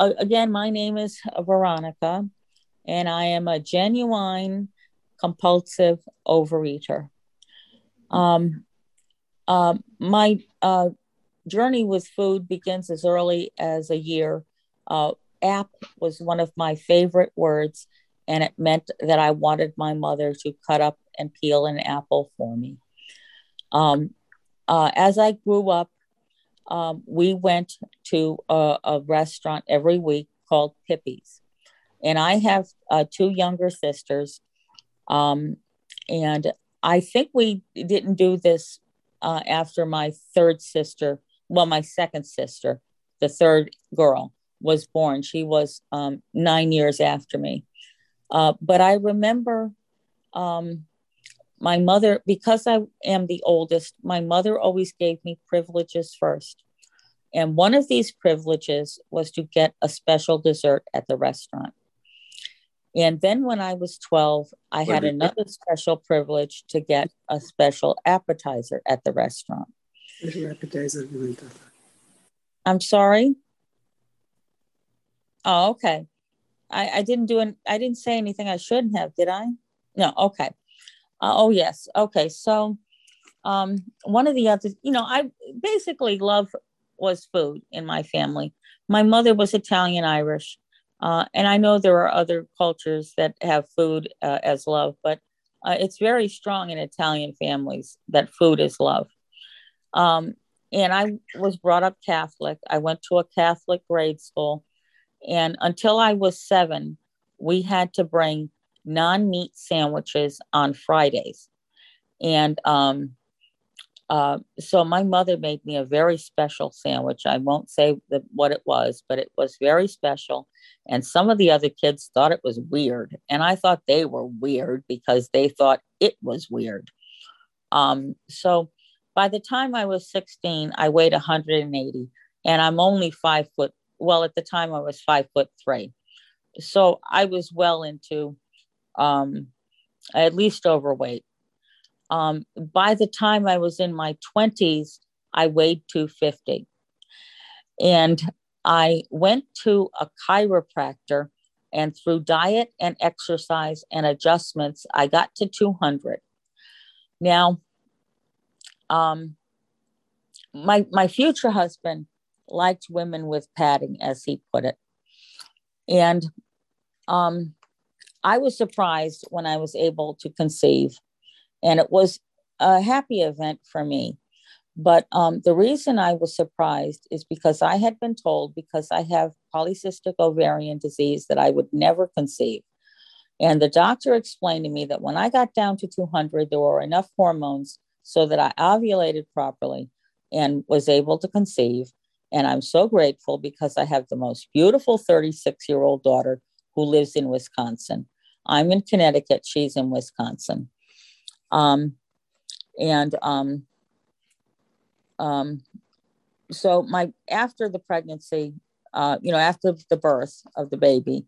again, my name is Veronica, and I am a genuine compulsive overeater. Um, uh, my uh, journey with food begins as early as a year. Uh, app was one of my favorite words, and it meant that I wanted my mother to cut up and peel an apple for me. Um, uh, as I grew up, um, we went to a, a, restaurant every week called Pippi's. And I have uh, two younger sisters. Um, and I think we didn't do this uh, after my third sister, well, my second sister, the third girl, was born. She was um, nine years after me. Uh, but I remember um, my mother, because I am the oldest, my mother always gave me privileges first. And one of these privileges was to get a special dessert at the restaurant. And then when I was 12, I had another special privilege to get a special appetizer at the restaurant. I'm sorry. Oh, okay. I, I didn't do an, I didn't say anything I shouldn't have, did I? No, okay. Uh, oh yes. Okay. So um one of the other, you know, I basically love was food in my family. My mother was Italian Irish. Uh, and I know there are other cultures that have food uh, as love, but uh, it's very strong in Italian families that food is love. Um, and I was brought up Catholic. I went to a Catholic grade school. And until I was seven, we had to bring non meat sandwiches on Fridays. And um, uh, so my mother made me a very special sandwich. I won't say the, what it was, but it was very special. And some of the other kids thought it was weird. And I thought they were weird because they thought it was weird. Um, so by the time I was 16, I weighed 180 and I'm only five foot. Well, at the time I was five foot three. So I was well into um, at least overweight. Um, by the time I was in my 20s, I weighed 250. And I went to a chiropractor, and through diet and exercise and adjustments, I got to 200. Now, um, my my future husband liked women with padding, as he put it, and um, I was surprised when I was able to conceive, and it was a happy event for me. But um, the reason I was surprised is because I had been told, because I have polycystic ovarian disease, that I would never conceive. And the doctor explained to me that when I got down to 200, there were enough hormones so that I ovulated properly and was able to conceive. And I'm so grateful because I have the most beautiful 36 year old daughter who lives in Wisconsin. I'm in Connecticut, she's in Wisconsin. Um, and um, um, so my after the pregnancy, uh, you know, after the birth of the baby,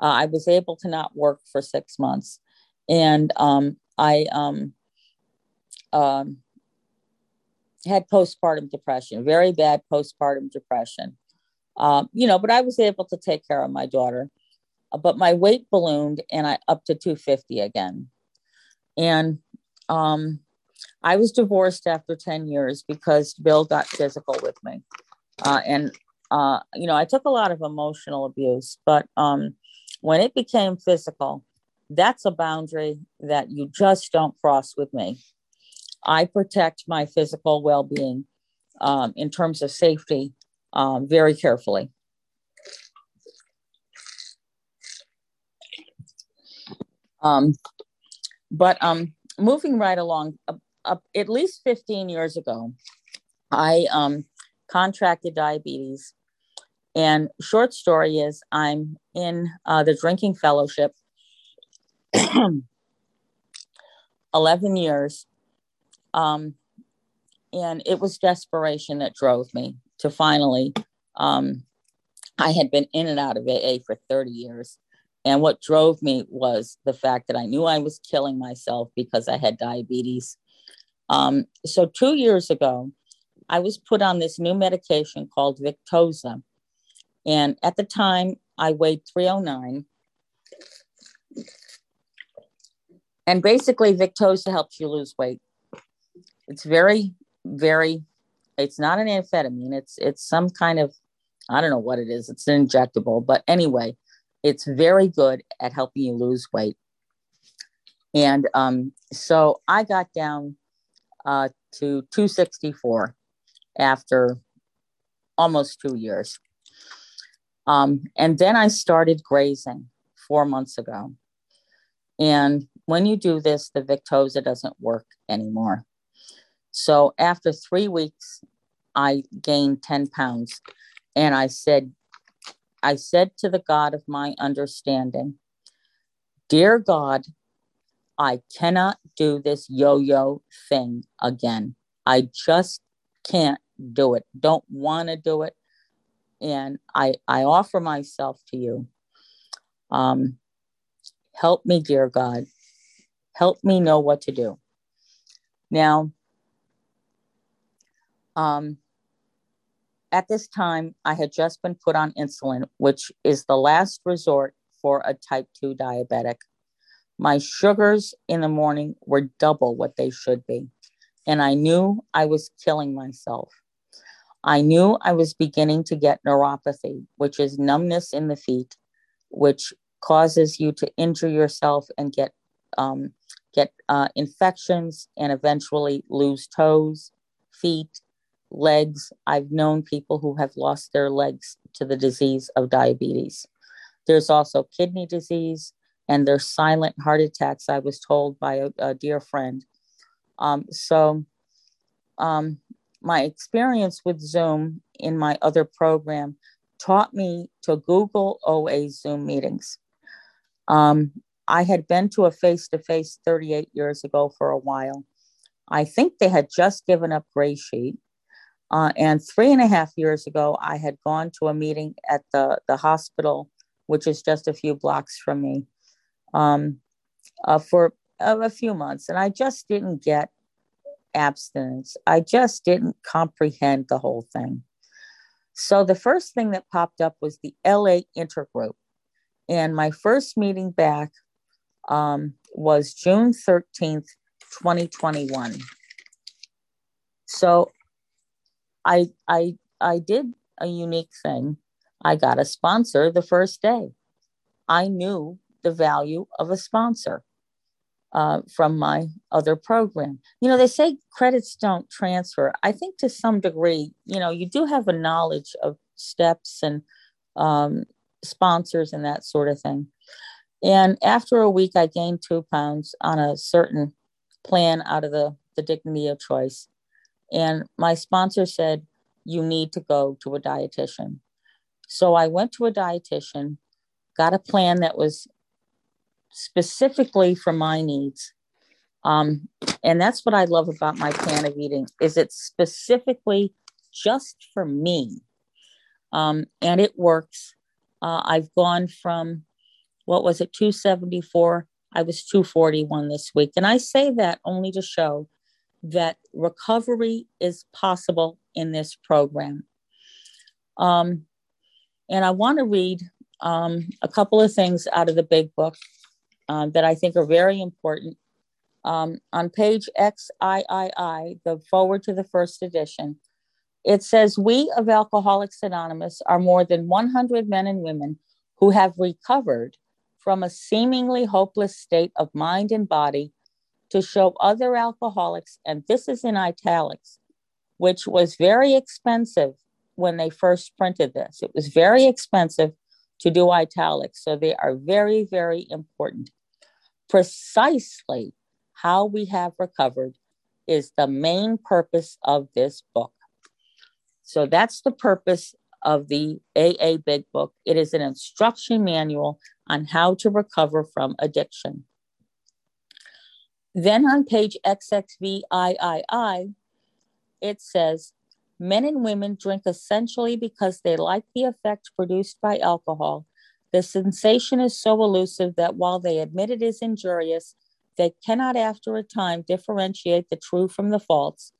uh, I was able to not work for six months, and um, I um, um, had postpartum depression, very bad postpartum depression. Um, you know, but I was able to take care of my daughter. Uh, but my weight ballooned, and I up to 250 again, and um, I was divorced after 10 years because Bill got physical with me. Uh, and, uh, you know, I took a lot of emotional abuse, but um, when it became physical, that's a boundary that you just don't cross with me. I protect my physical well being um, in terms of safety um, very carefully. Um, but um, moving right along, uh, at least 15 years ago, I um, contracted diabetes. And short story is, I'm in uh, the drinking fellowship 11 years. Um, and it was desperation that drove me to finally, um, I had been in and out of AA for 30 years. And what drove me was the fact that I knew I was killing myself because I had diabetes. Um, so, two years ago, I was put on this new medication called Victoza. And at the time, I weighed 309. And basically, Victoza helps you lose weight. It's very, very, it's not an amphetamine. It's it's some kind of, I don't know what it is. It's an injectable. But anyway, it's very good at helping you lose weight. And um, so I got down uh, to 264 after almost two years. Um, and then I started grazing four months ago. And when you do this, the Victoza doesn't work anymore. So after three weeks, I gained 10 pounds. And I said, I said to the God of my understanding, Dear God, I cannot do this yo yo thing again. I just can't do it. Don't want to do it. And I, I offer myself to you. Um, help me, dear God. Help me know what to do. Now, um, at this time, I had just been put on insulin, which is the last resort for a type 2 diabetic. My sugars in the morning were double what they should be. And I knew I was killing myself. I knew I was beginning to get neuropathy, which is numbness in the feet, which causes you to injure yourself and get um, get uh, infections and eventually lose toes, feet, legs. I've known people who have lost their legs to the disease of diabetes. There's also kidney disease, and there's silent heart attacks, I was told by a, a dear friend. Um, so, um, my experience with Zoom in my other program taught me to Google OA Zoom meetings. Um, I had been to a face to face 38 years ago for a while. I think they had just given up Gray Sheet. Uh, and three and a half years ago, I had gone to a meeting at the, the hospital, which is just a few blocks from me um, uh, for uh, a few months, and I just didn't get abstinence. I just didn't comprehend the whole thing. So the first thing that popped up was the LA intergroup, and my first meeting back um, was June thirteenth, twenty twenty one. So I I I did a unique thing. I got a sponsor the first day. I knew the value of a sponsor uh, from my other program. You know, they say credits don't transfer. I think to some degree, you know, you do have a knowledge of steps and um, sponsors and that sort of thing. And after a week, I gained two pounds on a certain plan out of the, the dignity of choice. And my sponsor said, You need to go to a dietitian. So I went to a dietitian, got a plan that was specifically for my needs. Um, and that's what I love about my plan of eating is it's specifically just for me. Um, and it works. Uh, I've gone from what was it 274 I was 241 this week. And I say that only to show that recovery is possible in this program. Um, and I want to read um, a couple of things out of the big book um, that I think are very important. Um, on page XIII, the foreword to the first edition, it says, We of Alcoholics Anonymous are more than 100 men and women who have recovered from a seemingly hopeless state of mind and body to show other alcoholics, and this is in italics, which was very expensive when they first printed this. It was very expensive to do italics. So they are very, very important precisely how we have recovered is the main purpose of this book. So that's the purpose of the AA Big Book. It is an instruction manual on how to recover from addiction. Then on page XXVIII, it says, Men and women drink essentially because they like the effect produced by alcohol the sensation is so elusive that while they admit it is injurious, they cannot, after a time, differentiate the true from the false.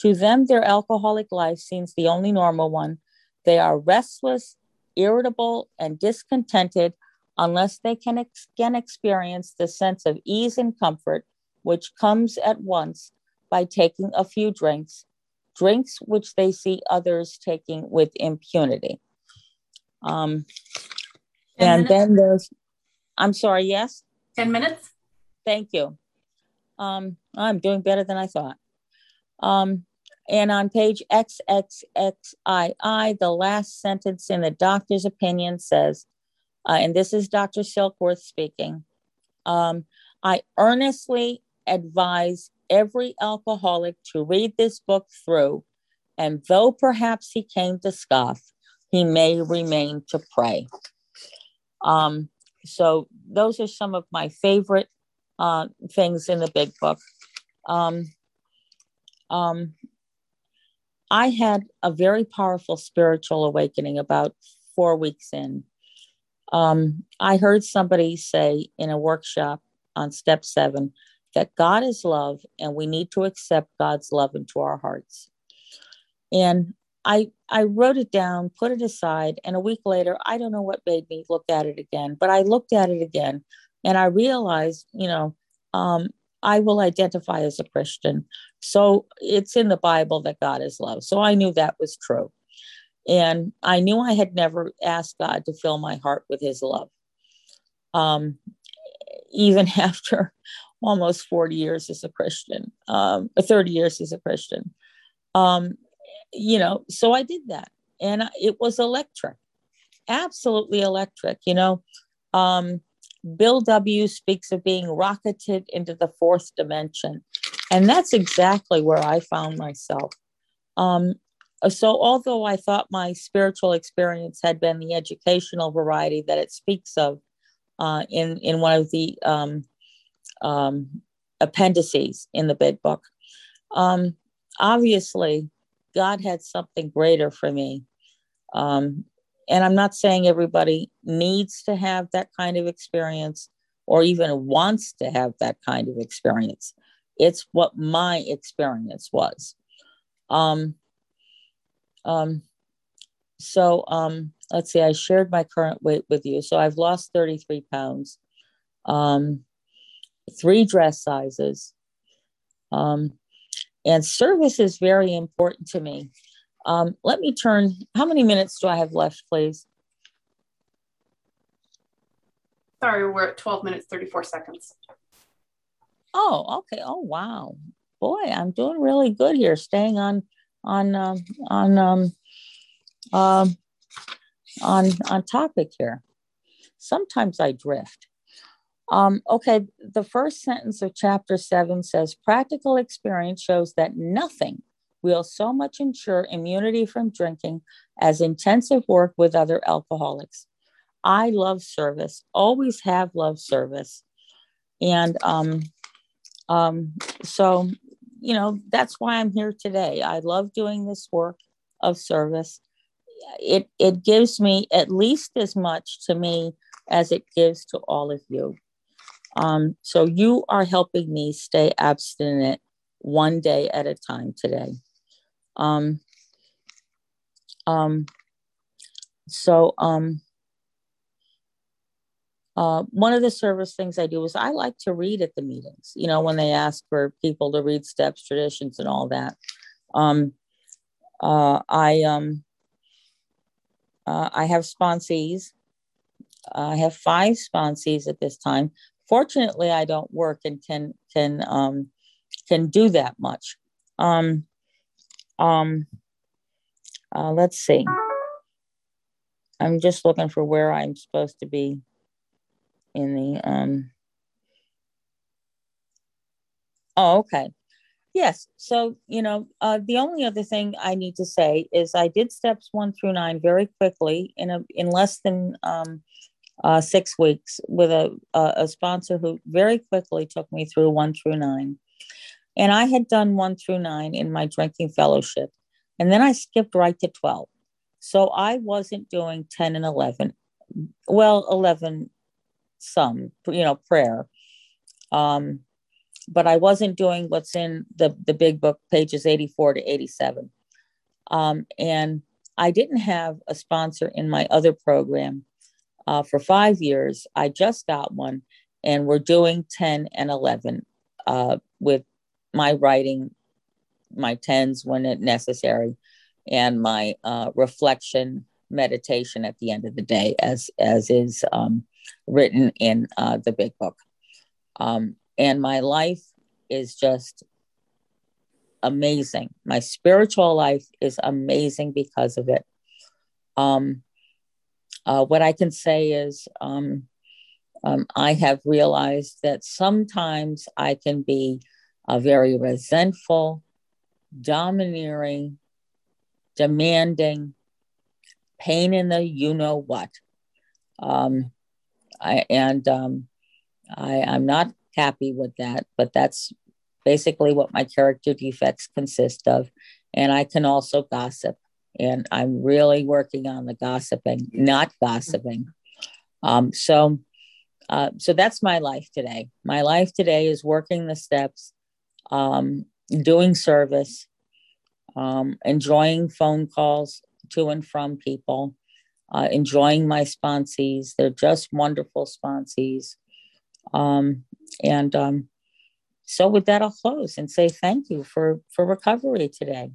To them, their alcoholic life seems the only normal one. They are restless, irritable, and discontented unless they can, can experience the sense of ease and comfort which comes at once by taking a few drinks, drinks which they see others taking with impunity. Um, and then there's, I'm sorry, yes? 10 minutes. Thank you. Um, I'm doing better than I thought. Um, and on page XXXII, the last sentence in the doctor's opinion says, uh, and this is Dr. Silkworth speaking, um, I earnestly advise every alcoholic to read this book through, and though perhaps he came to scoff, he may remain to pray. Um, so those are some of my favorite uh, things in the big book. Um, um, I had a very powerful spiritual awakening about four weeks in. Um, I heard somebody say in a workshop on step seven that God is love and we need to accept God's love into our hearts. And I I wrote it down, put it aside, and a week later, I don't know what made me look at it again, but I looked at it again and I realized, you know, um, I will identify as a Christian. So it's in the Bible that God is love. So I knew that was true. And I knew I had never asked God to fill my heart with his love. Um, even after almost 40 years as a Christian, um, 30 years as a Christian. Um, you know, so I did that. And it was electric, absolutely electric. You know, um, Bill W. speaks of being rocketed into the fourth dimension. And that's exactly where I found myself. Um, so, although I thought my spiritual experience had been the educational variety that it speaks of uh, in, in one of the um, um, appendices in the big book, um, obviously, God had something greater for me. Um, and I'm not saying everybody needs to have that kind of experience or even wants to have that kind of experience. It's what my experience was. Um, um, so let's see, I shared my current weight with you. So I've lost 33 pounds, um, three dress sizes. Um, and service is very important to me. Um, let me turn, how many minutes do I have left, please? Sorry, we're at 12 minutes, 34 seconds. Oh, okay. Oh, wow. Boy, I'm doing really good here, staying on, on, um, on, um, um, on, on topic here. Sometimes I drift. Um, okay, the first sentence of chapter seven says practical experience shows that nothing will so much ensure immunity from drinking as intensive work with other alcoholics. I love service, always have loved service. And um, um, so, you know, that's why I'm here today. I love doing this work of service. It, it gives me at least as much to me as it gives to all of you. Um, so you are helping me stay abstinent one day at a time today. Um, um, so um, uh, one of the service things I do is I like to read at the meetings, you know, when they ask for people to read steps, traditions, and all that. Um, uh, I um, uh, I have sponsees. I have five sponsees at this time. Fortunately, I don't work and can can um, can do that much. Um, um, uh, let's see. I'm just looking for where I'm supposed to be in the. Um, oh, okay. Yes. So, you know, uh, the only other thing I need to say is I did steps one through nine very quickly in a in less than um, uh, six weeks with a, a, a sponsor who very quickly took me through one through nine. And I had done one through nine in my drinking fellowship. And then I skipped right to 12. So I wasn't doing 10 and 11. Well, 11 some, you know, prayer. Um, but I wasn't doing what's in the, the big book, pages 84 to 87. Um, and I didn't have a sponsor in my other program uh, for five years. I just got one, and we're doing 10 and 11 uh, with my writing, my 10s when it necessary, and my uh, reflection meditation at the end of the day, as, as is um, written in uh, the big book. Um, and my life is just amazing. My spiritual life is amazing because of it. Um, uh, what I can say is, um, um, I have realized that sometimes I can be a very resentful, domineering, demanding, pain in the you know what. Um, I, and um, I, I'm not happy with that, but that's basically what my character defects consist of. And I can also gossip. And I'm really working on the gossiping, not gossiping. Um, so, uh, so that's my life today. My life today is working the steps, um, doing service, um, enjoying phone calls to and from people, uh, enjoying my sponsees. They're just wonderful sponsees. Um, and um, so with that, I'll close and say thank you for for recovery today.